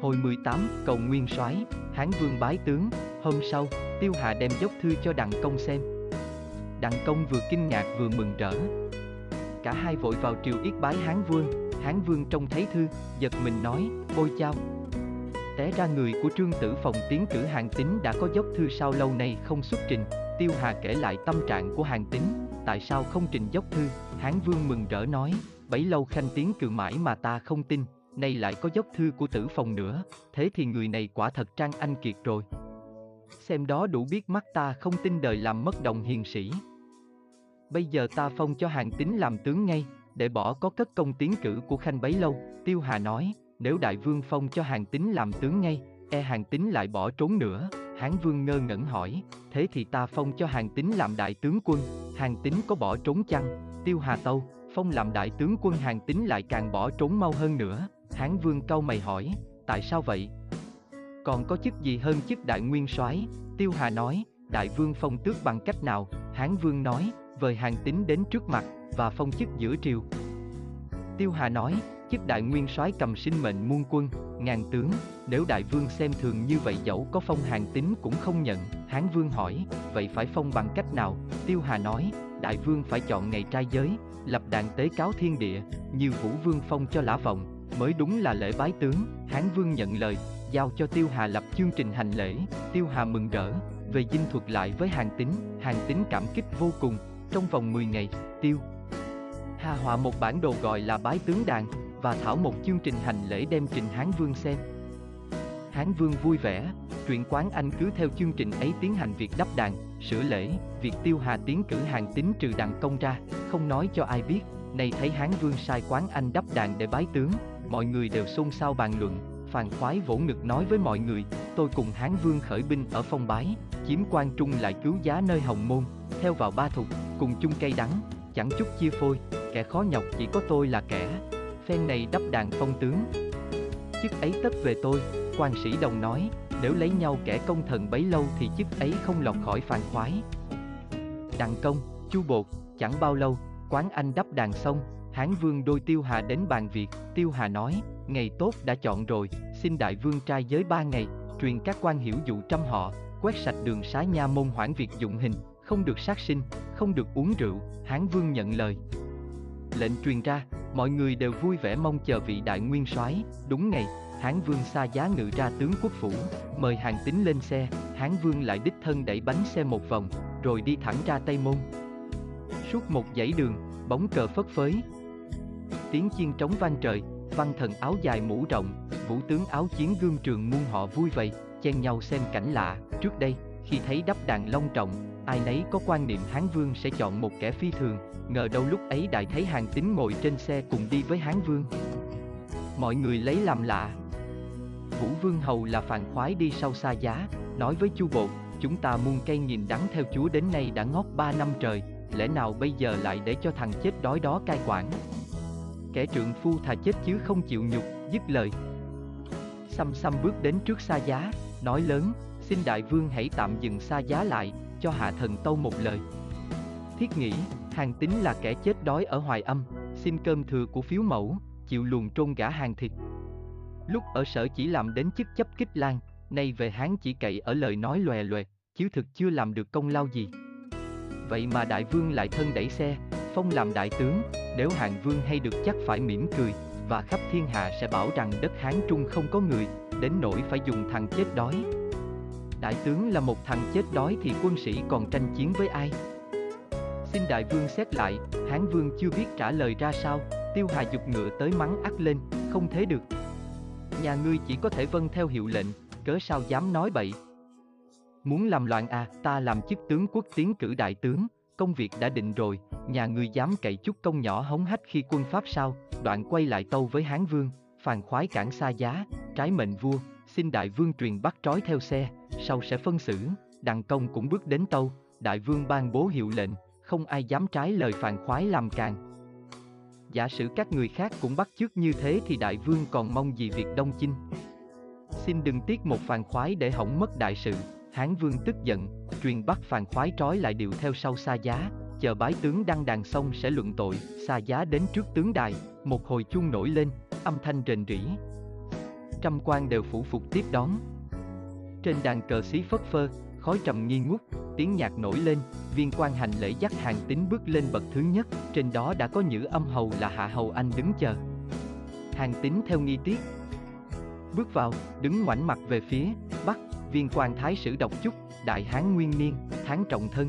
Hồi 18, cầu nguyên soái Hán vương bái tướng, hôm sau, Tiêu Hà đem dốc thư cho Đặng Công xem. Đặng Công vừa kinh ngạc vừa mừng rỡ. Cả hai vội vào triều yết bái Hán vương, Hán vương trông thấy thư, giật mình nói, ôi chao. Té ra người của trương tử phòng tiến cử hàng tính đã có dốc thư sao lâu nay không xuất trình, Tiêu Hà kể lại tâm trạng của hàng tính, tại sao không trình dốc thư, Hán vương mừng rỡ nói, bấy lâu khanh tiến cử mãi mà ta không tin, nay lại có dốc thư của tử phòng nữa, thế thì người này quả thật trang anh kiệt rồi. Xem đó đủ biết mắt ta không tin đời làm mất đồng hiền sĩ. Bây giờ ta phong cho hàng tín làm tướng ngay, để bỏ có cất công tiến cử của khanh bấy lâu, Tiêu Hà nói, nếu đại vương phong cho hàng tín làm tướng ngay, e hàng tín lại bỏ trốn nữa. Hán vương ngơ ngẩn hỏi, thế thì ta phong cho hàng tín làm đại tướng quân, hàng tín có bỏ trốn chăng? Tiêu Hà Tâu, phong làm đại tướng quân hàng tín lại càng bỏ trốn mau hơn nữa. Hán vương câu mày hỏi, tại sao vậy? Còn có chức gì hơn chức đại nguyên soái? Tiêu Hà nói, đại vương phong tước bằng cách nào? Hán vương nói, vời hàng tín đến trước mặt và phong chức giữa triều. Tiêu Hà nói, chức đại nguyên soái cầm sinh mệnh muôn quân, ngàn tướng, nếu đại vương xem thường như vậy dẫu có phong hàng tín cũng không nhận. Hán vương hỏi, vậy phải phong bằng cách nào? Tiêu Hà nói, đại vương phải chọn ngày trai giới, lập đàn tế cáo thiên địa, như vũ vương phong cho lã vọng, mới đúng là lễ bái tướng, Hán Vương nhận lời, giao cho Tiêu Hà lập chương trình hành lễ, Tiêu Hà mừng rỡ, về dinh thuật lại với hàng tính, hàng tính cảm kích vô cùng, trong vòng 10 ngày, Tiêu Hà họa một bản đồ gọi là bái tướng đàn, và thảo một chương trình hành lễ đem trình Hán Vương xem. Hán Vương vui vẻ, truyện quán anh cứ theo chương trình ấy tiến hành việc đắp đàn, sửa lễ, việc Tiêu Hà tiến cử hàng tính trừ đàn công ra, không nói cho ai biết, nay thấy Hán Vương sai quán anh đắp đàn để bái tướng, mọi người đều xôn xao bàn luận, Phàn khoái vỗ ngực nói với mọi người, tôi cùng Hán Vương khởi binh ở phong bái, chiếm quan trung lại cứu giá nơi hồng môn, theo vào ba thục, cùng chung cây đắng, chẳng chút chia phôi, kẻ khó nhọc chỉ có tôi là kẻ, phen này đắp đàn phong tướng. Chức ấy tất về tôi, quan sĩ đồng nói, nếu lấy nhau kẻ công thần bấy lâu thì chức ấy không lọt khỏi phàn khoái. Đặng công, chu bột, chẳng bao lâu, quán anh đắp đàn xong, Hán vương đôi Tiêu Hà đến bàn việc, Tiêu Hà nói, ngày tốt đã chọn rồi, xin đại vương trai giới ba ngày, truyền các quan hiểu dụ trăm họ, quét sạch đường xá nha môn hoãn việc dụng hình, không được sát sinh, không được uống rượu, Hán vương nhận lời. Lệnh truyền ra, mọi người đều vui vẻ mong chờ vị đại nguyên soái. đúng ngày, Hán vương xa giá ngự ra tướng quốc phủ, mời hàng tín lên xe, Hán vương lại đích thân đẩy bánh xe một vòng, rồi đi thẳng ra Tây Môn. Suốt một dãy đường, bóng cờ phất phới, tiếng chiên trống vang trời, văn thần áo dài mũ rộng, vũ tướng áo chiến gương trường muôn họ vui vầy, chen nhau xem cảnh lạ. Trước đây, khi thấy đắp đàn long trọng, ai nấy có quan niệm Hán Vương sẽ chọn một kẻ phi thường, ngờ đâu lúc ấy đại thấy hàng tín ngồi trên xe cùng đi với Hán Vương. Mọi người lấy làm lạ. Vũ Vương Hầu là phàn khoái đi sau xa giá, nói với Chu bộ chúng ta muôn cây nhìn đắng theo chúa đến nay đã ngót ba năm trời, lẽ nào bây giờ lại để cho thằng chết đói đó cai quản kẻ trượng phu thà chết chứ không chịu nhục, dứt lời. Xăm xăm bước đến trước xa giá, nói lớn, xin đại vương hãy tạm dừng xa giá lại, cho hạ thần tâu một lời. Thiết nghĩ, hàng tính là kẻ chết đói ở hoài âm, xin cơm thừa của phiếu mẫu, chịu luồn trôn gã hàng thịt. Lúc ở sở chỉ làm đến chức chấp kích lan, nay về Hán chỉ cậy ở lời nói lòe loẹt, chứ thực chưa làm được công lao gì. Vậy mà đại vương lại thân đẩy xe, phong làm đại tướng, nếu hạng Vương hay được chắc phải mỉm cười, và khắp thiên hạ sẽ bảo rằng đất Hán Trung không có người, đến nỗi phải dùng thằng chết đói. Đại tướng là một thằng chết đói thì quân sĩ còn tranh chiến với ai? Xin đại vương xét lại, Hán Vương chưa biết trả lời ra sao, Tiêu Hà dục ngựa tới mắng ắt lên, không thế được. Nhà ngươi chỉ có thể vâng theo hiệu lệnh, cớ sao dám nói bậy. Muốn làm loạn à, ta làm chức tướng quốc tiến cử đại tướng, công việc đã định rồi, nhà ngươi dám cậy chút công nhỏ hống hách khi quân Pháp sao, đoạn quay lại tâu với Hán Vương, phàn khoái cản xa giá, trái mệnh vua, xin đại vương truyền bắt trói theo xe, sau sẽ phân xử, đặng công cũng bước đến tâu, đại vương ban bố hiệu lệnh, không ai dám trái lời phàn khoái làm càng. Giả sử các người khác cũng bắt chước như thế thì đại vương còn mong gì việc đông chinh. Xin đừng tiếc một phàn khoái để hỏng mất đại sự. Hán Vương tức giận, truyền bắt phàn khoái trói lại điều theo sau xa giá, chờ bái tướng đăng đàn xong sẽ luận tội, xa giá đến trước tướng đài, một hồi chuông nổi lên, âm thanh rền rỉ. trăm quan đều phủ phục tiếp đón. Trên đàn cờ xí phất phơ, khói trầm nghi ngút, tiếng nhạc nổi lên, viên quan hành lễ dắt hàng tín bước lên bậc thứ nhất, trên đó đã có nhữ âm hầu là Hạ Hầu Anh đứng chờ. Hàng tín theo nghi tiết. Bước vào, đứng ngoảnh mặt về phía, viên quan thái sử độc chúc, đại hán nguyên niên, tháng trọng thân.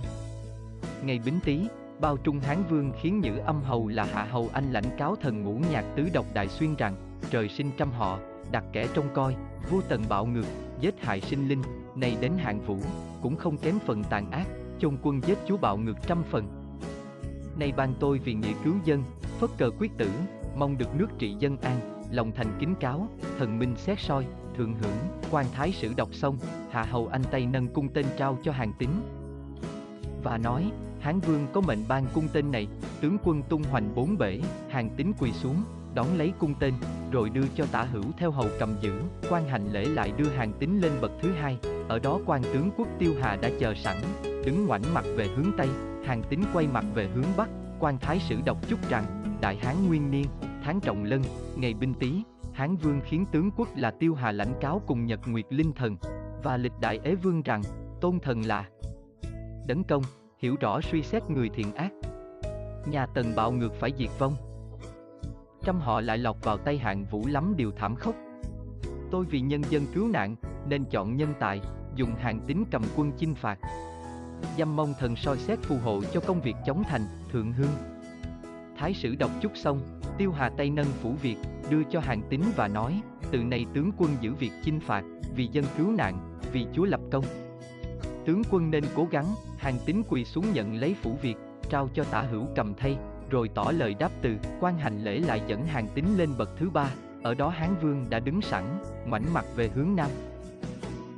Ngày bính tý, bao trung hán vương khiến nhữ âm hầu là Hạ Hầu Anh lãnh cáo thần ngũ nhạc tứ độc đại xuyên rằng, trời sinh trăm họ, đặt kẻ trông coi, vô tần bạo ngược, giết hại sinh linh, này đến hạng vũ, cũng không kém phần tàn ác, chôn quân giết chúa bạo ngược trăm phần. Nay ban tôi vì nghĩa cứu dân, phất cờ quyết tử, mong được nước trị dân an, lòng thành kính cáo, thần minh xét soi, thượng hưởng, quan thái sử đọc xong, hạ hầu anh tay nâng cung tên trao cho hàng tín. Và nói, Hán vương có mệnh ban cung tên này, tướng quân tung hoành bốn bể, hàng tín quỳ xuống, đón lấy cung tên, rồi đưa cho tả hữu theo hầu cầm giữ, quan hành lễ lại đưa hàng tín lên bậc thứ hai, ở đó quan tướng quốc tiêu hà đã chờ sẵn, đứng ngoảnh mặt về hướng tây, hàng tín quay mặt về hướng bắc, quan thái sử đọc chúc rằng, đại hán nguyên niên, tháng trọng lân, ngày binh tý, hán vương khiến tướng quốc là tiêu hà lãnh cáo cùng nhật nguyệt linh thần, và lịch đại ế vương rằng, tôn thần là đấng công, hiểu rõ suy xét người thiện ác. Nhà tần bạo ngược phải diệt vong, trăm họ lại lọt vào tay hạng vũ lắm điều thảm khốc. Tôi vì nhân dân cứu nạn, nên chọn nhân tài, dùng hàng tín cầm quân chinh phạt. Dâm mong thần soi xét phù hộ cho công việc chống thành, thượng hương. Thái sử đọc chút xong, tiêu hà tay nâng phủ Việt, đưa cho hàng tín và nói, từ nay tướng quân giữ việc chinh phạt, vì dân cứu nạn, vì chúa lập công. Tướng quân nên cố gắng, hàng tín quỳ xuống nhận lấy phủ Việt, trao cho tả hữu cầm thay, rồi tỏ lời đáp từ, quan hành lễ lại dẫn hàng tín lên bậc thứ ba, ở đó Hán Vương đã đứng sẵn, ngoảnh mặt về hướng nam.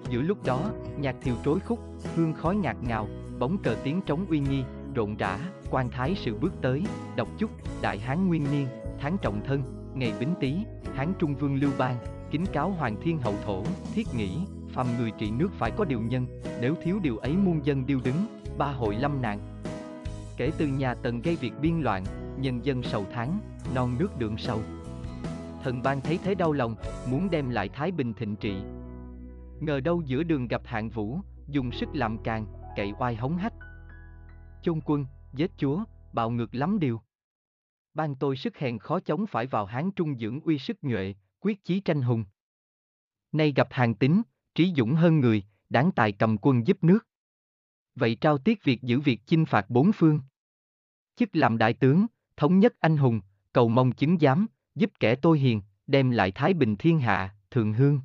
Giữa lúc đó, nhạc thiều trối khúc, hương khói ngạt ngào, bóng cờ tiếng trống uy nghi, rộn rã, quan thái sự bước tới, đọc chúc, đại hán nguyên niên, tháng trọng thân, ngày bính tý, hán trung vương lưu bang, kính cáo hoàng thiên hậu thổ, thiết nghĩ, phàm người trị nước phải có điều nhân, nếu thiếu điều ấy muôn dân điêu đứng, ba hội lâm nạn, Kể từ nhà Tần gây việc biên loạn, nhân dân sầu tháng, non nước đường sâu. Thần ban thấy thế đau lòng, muốn đem lại thái bình thịnh trị. Ngờ đâu giữa đường gặp hạng vũ, dùng sức làm càng, cậy oai hống hách. Chôn quân, giết chúa, bạo ngược lắm điều. Ban tôi sức hèn khó chống phải vào hán trung dưỡng uy sức nhuệ, quyết chí tranh hùng. Nay gặp hàng tính, trí dũng hơn người, đáng tài cầm quân giúp nước. Vậy trao tiết việc giữ việc chinh phạt bốn phương chức làm đại tướng, thống nhất anh hùng, cầu mong chứng giám, giúp kẻ tôi hiền, đem lại thái bình thiên hạ, thường hương.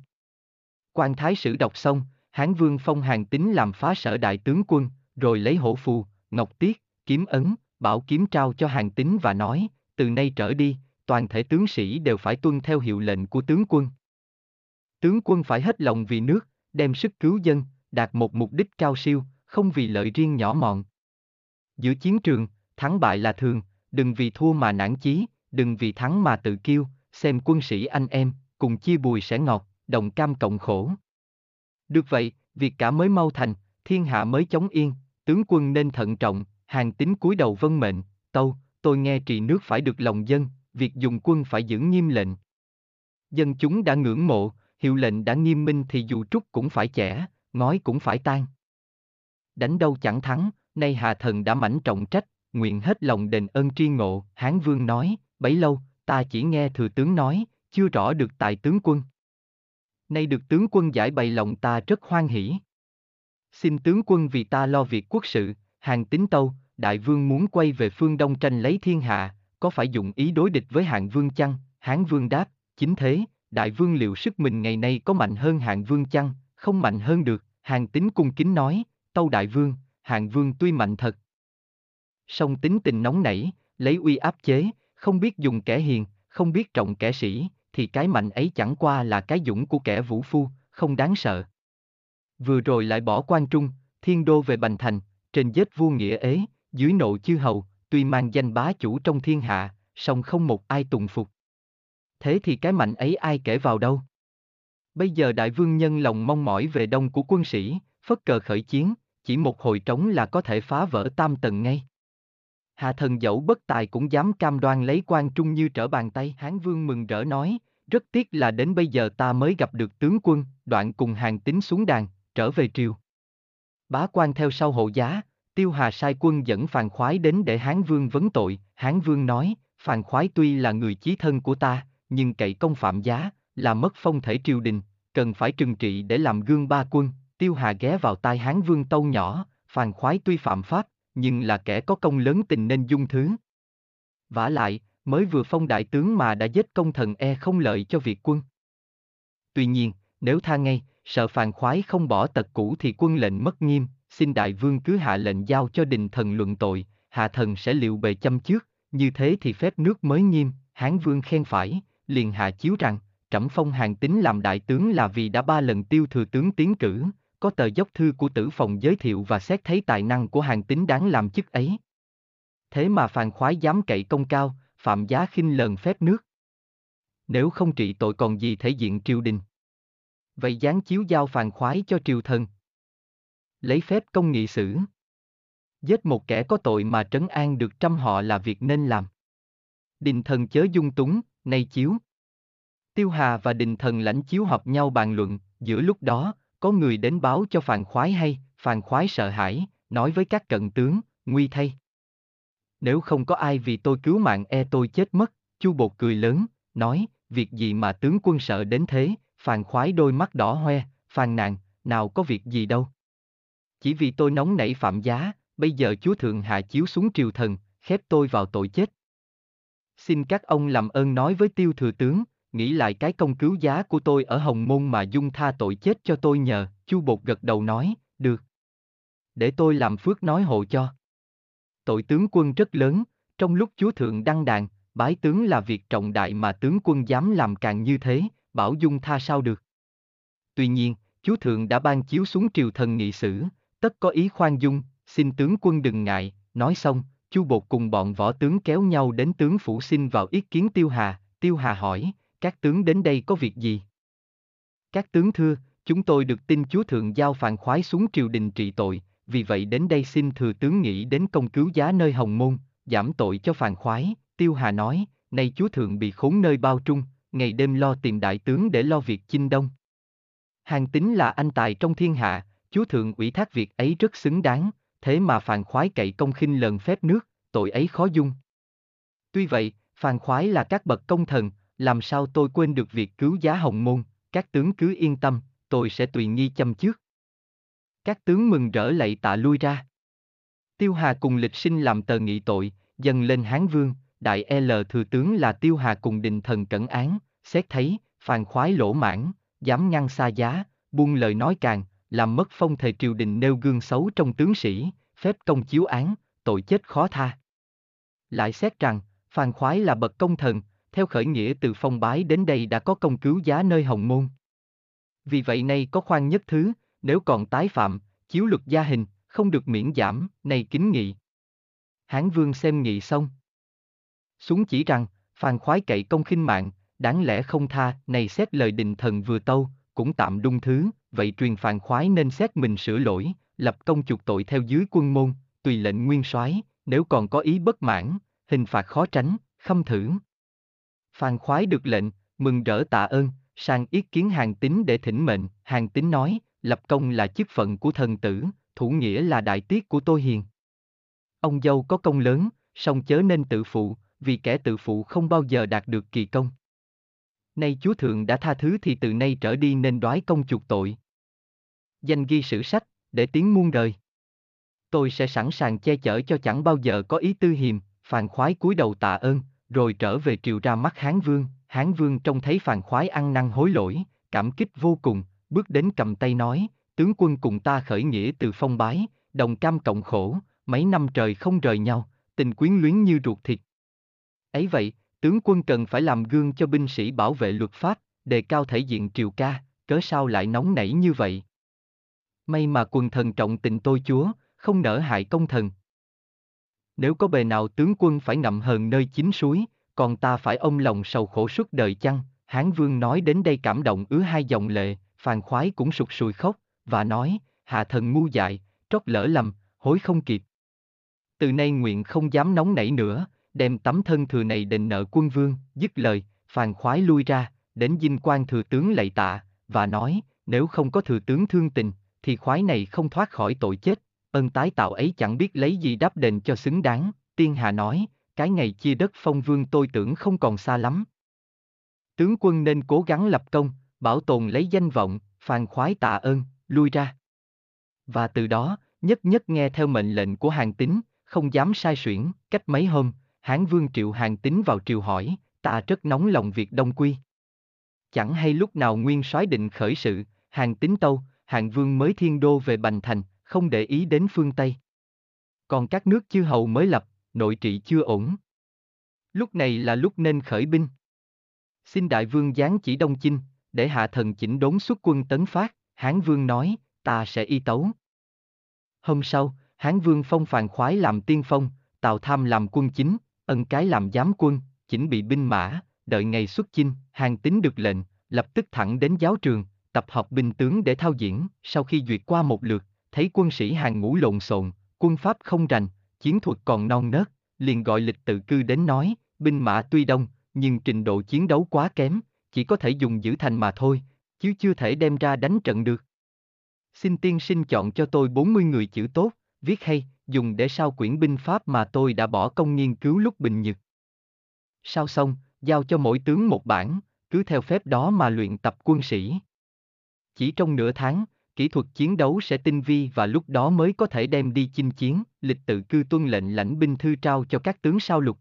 Quan thái sử đọc xong, Hán Vương phong hàng tính làm phá sở đại tướng quân, rồi lấy hổ phù, ngọc tiết, kiếm ấn, bảo kiếm trao cho hàng tín và nói, từ nay trở đi, toàn thể tướng sĩ đều phải tuân theo hiệu lệnh của tướng quân. Tướng quân phải hết lòng vì nước, đem sức cứu dân, đạt một mục đích cao siêu, không vì lợi riêng nhỏ mọn. Giữa chiến trường, thắng bại là thường, đừng vì thua mà nản chí, đừng vì thắng mà tự kiêu, xem quân sĩ anh em, cùng chia bùi sẻ ngọt, đồng cam cộng khổ. Được vậy, việc cả mới mau thành, thiên hạ mới chống yên, tướng quân nên thận trọng, hàng tính cúi đầu vân mệnh, tâu, tôi nghe trị nước phải được lòng dân, việc dùng quân phải giữ nghiêm lệnh. Dân chúng đã ngưỡng mộ, hiệu lệnh đã nghiêm minh thì dù trúc cũng phải chẻ, ngói cũng phải tan. Đánh đâu chẳng thắng, nay hạ thần đã mảnh trọng trách, nguyện hết lòng đền ơn tri ngộ, Hán Vương nói, bấy lâu, ta chỉ nghe thừa tướng nói, chưa rõ được tại tướng quân. Nay được tướng quân giải bày lòng ta rất hoan hỷ. Xin tướng quân vì ta lo việc quốc sự, hàng tính tâu, đại vương muốn quay về phương đông tranh lấy thiên hạ, có phải dụng ý đối địch với hạng vương chăng? Hán vương đáp, chính thế, đại vương liệu sức mình ngày nay có mạnh hơn hạng vương chăng? Không mạnh hơn được, hàng tính cung kính nói, tâu đại vương, hạng vương tuy mạnh thật, song tính tình nóng nảy, lấy uy áp chế, không biết dùng kẻ hiền, không biết trọng kẻ sĩ, thì cái mạnh ấy chẳng qua là cái dũng của kẻ vũ phu, không đáng sợ. Vừa rồi lại bỏ quan trung, thiên đô về bành thành, trên vết vua nghĩa ế, dưới nộ chư hầu, tuy mang danh bá chủ trong thiên hạ, song không một ai tùng phục. Thế thì cái mạnh ấy ai kể vào đâu? Bây giờ đại vương nhân lòng mong mỏi về đông của quân sĩ, phất cờ khởi chiến, chỉ một hồi trống là có thể phá vỡ tam tầng ngay. Hạ thần dẫu bất tài cũng dám cam đoan lấy quan trung như trở bàn tay. Hán vương mừng rỡ nói, rất tiếc là đến bây giờ ta mới gặp được tướng quân, đoạn cùng hàng tín xuống đàn, trở về triều. Bá quan theo sau hộ giá, Tiêu Hà sai quân dẫn Phàn Khoái đến để Hán Vương vấn tội, Hán Vương nói, Phàn Khoái tuy là người chí thân của ta, nhưng cậy công phạm giá, là mất phong thể triều đình, cần phải trừng trị để làm gương ba quân, Tiêu Hà ghé vào tai Hán Vương tâu nhỏ, Phàn Khoái tuy phạm pháp, nhưng là kẻ có công lớn tình nên dung thứ. vả lại, mới vừa phong đại tướng mà đã giết công thần e không lợi cho việc quân. Tuy nhiên, nếu tha ngay, sợ phàn khoái không bỏ tật cũ thì quân lệnh mất nghiêm, xin đại vương cứ hạ lệnh giao cho đình thần luận tội, hạ thần sẽ liệu bề chăm trước, như thế thì phép nước mới nghiêm, hán vương khen phải, liền hạ chiếu rằng, trẫm phong hàng tính làm đại tướng là vì đã ba lần tiêu thừa tướng tiến cử, có tờ dốc thư của tử phòng giới thiệu và xét thấy tài năng của hàng tính đáng làm chức ấy. Thế mà phàn khoái dám cậy công cao, phạm giá khinh lờn phép nước. Nếu không trị tội còn gì thể diện triều đình. Vậy gián chiếu giao phàn khoái cho triều thần. Lấy phép công nghị xử. Giết một kẻ có tội mà trấn an được trăm họ là việc nên làm. Đình thần chớ dung túng, nay chiếu. Tiêu Hà và đình thần lãnh chiếu họp nhau bàn luận, giữa lúc đó, có người đến báo cho phàn khoái hay, phàn khoái sợ hãi, nói với các cận tướng, nguy thay. Nếu không có ai vì tôi cứu mạng e tôi chết mất, Chu Bột cười lớn, nói, việc gì mà tướng quân sợ đến thế, phàn khoái đôi mắt đỏ hoe, phàn nàn, nào có việc gì đâu. Chỉ vì tôi nóng nảy phạm giá, bây giờ chúa thượng hạ chiếu xuống triều thần, khép tôi vào tội chết. Xin các ông làm ơn nói với tiêu thừa tướng, nghĩ lại cái công cứu giá của tôi ở Hồng Môn mà dung tha tội chết cho tôi nhờ, Chu Bột gật đầu nói, được. Để tôi làm phước nói hộ cho. Tội tướng quân rất lớn, trong lúc chúa thượng đăng đàn, bái tướng là việc trọng đại mà tướng quân dám làm càng như thế, bảo dung tha sao được. Tuy nhiên, chúa thượng đã ban chiếu xuống triều thần nghị sử, tất có ý khoan dung, xin tướng quân đừng ngại, nói xong, chu bột cùng bọn võ tướng kéo nhau đến tướng phủ xin vào ý kiến tiêu hà, tiêu hà hỏi, các tướng đến đây có việc gì? Các tướng thưa, chúng tôi được tin chúa thượng giao phàn khoái xuống triều đình trị tội, vì vậy đến đây xin thừa tướng nghĩ đến công cứu giá nơi hồng môn, giảm tội cho phàn khoái, tiêu hà nói, nay chúa thượng bị khốn nơi bao trung, ngày đêm lo tìm đại tướng để lo việc chinh đông. Hàng tính là anh tài trong thiên hạ, chúa thượng ủy thác việc ấy rất xứng đáng, thế mà phàn khoái cậy công khinh lần phép nước, tội ấy khó dung. Tuy vậy, phàn khoái là các bậc công thần, làm sao tôi quên được việc cứu giá hồng môn, các tướng cứ yên tâm, tôi sẽ tùy nghi chăm trước. Các tướng mừng rỡ lạy tạ lui ra. Tiêu Hà cùng lịch sinh làm tờ nghị tội, dâng lên Hán Vương, đại L thừa tướng là Tiêu Hà cùng đình thần cẩn án, xét thấy, phàn khoái lỗ mãn, dám ngăn xa giá, buông lời nói càng, làm mất phong thời triều đình nêu gương xấu trong tướng sĩ, phép công chiếu án, tội chết khó tha. Lại xét rằng, phàn khoái là bậc công thần, theo khởi nghĩa từ phong bái đến đây đã có công cứu giá nơi hồng môn. Vì vậy nay có khoan nhất thứ, nếu còn tái phạm, chiếu luật gia hình, không được miễn giảm, này kính nghị. Hán vương xem nghị xong. Xuống chỉ rằng, phàn khoái cậy công khinh mạng, đáng lẽ không tha, này xét lời đình thần vừa tâu, cũng tạm đung thứ, vậy truyền phàn khoái nên xét mình sửa lỗi, lập công chuộc tội theo dưới quân môn, tùy lệnh nguyên soái, nếu còn có ý bất mãn, hình phạt khó tránh, khâm thử. Phàn khoái được lệnh, mừng rỡ tạ ơn, sang ý kiến hàng tín để thỉnh mệnh, hàng tín nói, lập công là chức phận của thần tử, thủ nghĩa là đại tiết của tôi hiền. Ông dâu có công lớn, song chớ nên tự phụ, vì kẻ tự phụ không bao giờ đạt được kỳ công. Nay Chúa Thượng đã tha thứ thì từ nay trở đi nên đoái công chuộc tội. Danh ghi sử sách, để tiếng muôn đời. Tôi sẽ sẵn sàng che chở cho chẳng bao giờ có ý tư hiềm, phàn khoái cúi đầu tạ ơn, rồi trở về triều ra mắt Hán Vương, Hán Vương trông thấy phàn khoái ăn năn hối lỗi, cảm kích vô cùng, bước đến cầm tay nói, tướng quân cùng ta khởi nghĩa từ phong bái, đồng cam cộng khổ, mấy năm trời không rời nhau, tình quyến luyến như ruột thịt. Ấy vậy, tướng quân cần phải làm gương cho binh sĩ bảo vệ luật pháp, đề cao thể diện triều ca, cớ sao lại nóng nảy như vậy? May mà quần thần trọng tình tôi chúa, không nỡ hại công thần. Nếu có bề nào tướng quân phải ngậm hờn nơi chính suối, còn ta phải ông lòng sầu khổ suốt đời chăng? Hán vương nói đến đây cảm động ứa hai dòng lệ, phàn khoái cũng sụt sùi khóc, và nói, hạ thần ngu dại, trót lỡ lầm, hối không kịp. Từ nay nguyện không dám nóng nảy nữa, đem tấm thân thừa này đền nợ quân vương, dứt lời, phàn khoái lui ra, đến dinh quan thừa tướng lạy tạ, và nói, nếu không có thừa tướng thương tình, thì khoái này không thoát khỏi tội chết, ân tái tạo ấy chẳng biết lấy gì đáp đền cho xứng đáng, tiên hà nói, cái ngày chia đất phong vương tôi tưởng không còn xa lắm. Tướng quân nên cố gắng lập công, bảo tồn lấy danh vọng, phàn khoái tạ ơn, lui ra. Và từ đó, nhất nhất nghe theo mệnh lệnh của hàng tín, không dám sai suyển, cách mấy hôm, Hán Vương Triệu hàng tín vào triều hỏi, ta rất nóng lòng việc đông quy. Chẳng hay lúc nào nguyên soái định khởi sự, hàng tín tâu, hàng vương mới thiên đô về Bành Thành, không để ý đến phương Tây. Còn các nước chư hầu mới lập, nội trị chưa ổn. Lúc này là lúc nên khởi binh. Xin đại vương giáng chỉ đông chinh, để hạ thần chỉnh đốn xuất quân tấn phát, Hán Vương nói, ta sẽ y tấu. Hôm sau, Hán Vương phong phàn khoái làm tiên phong, Tào Tham làm quân chính, ân cái làm giám quân, chỉnh bị binh mã, đợi ngày xuất chinh, hàng tính được lệnh, lập tức thẳng đến giáo trường, tập hợp binh tướng để thao diễn, sau khi duyệt qua một lượt, thấy quân sĩ hàng ngũ lộn xộn, quân pháp không rành, chiến thuật còn non nớt, liền gọi lịch tự cư đến nói, binh mã tuy đông, nhưng trình độ chiến đấu quá kém, chỉ có thể dùng giữ thành mà thôi, chứ chưa thể đem ra đánh trận được. Xin tiên sinh chọn cho tôi 40 người chữ tốt, viết hay, dùng để sao quyển binh pháp mà tôi đã bỏ công nghiên cứu lúc bình nhật. Sao xong, giao cho mỗi tướng một bản, cứ theo phép đó mà luyện tập quân sĩ. Chỉ trong nửa tháng, kỹ thuật chiến đấu sẽ tinh vi và lúc đó mới có thể đem đi chinh chiến, lịch tự cư tuân lệnh lãnh binh thư trao cho các tướng sao lục,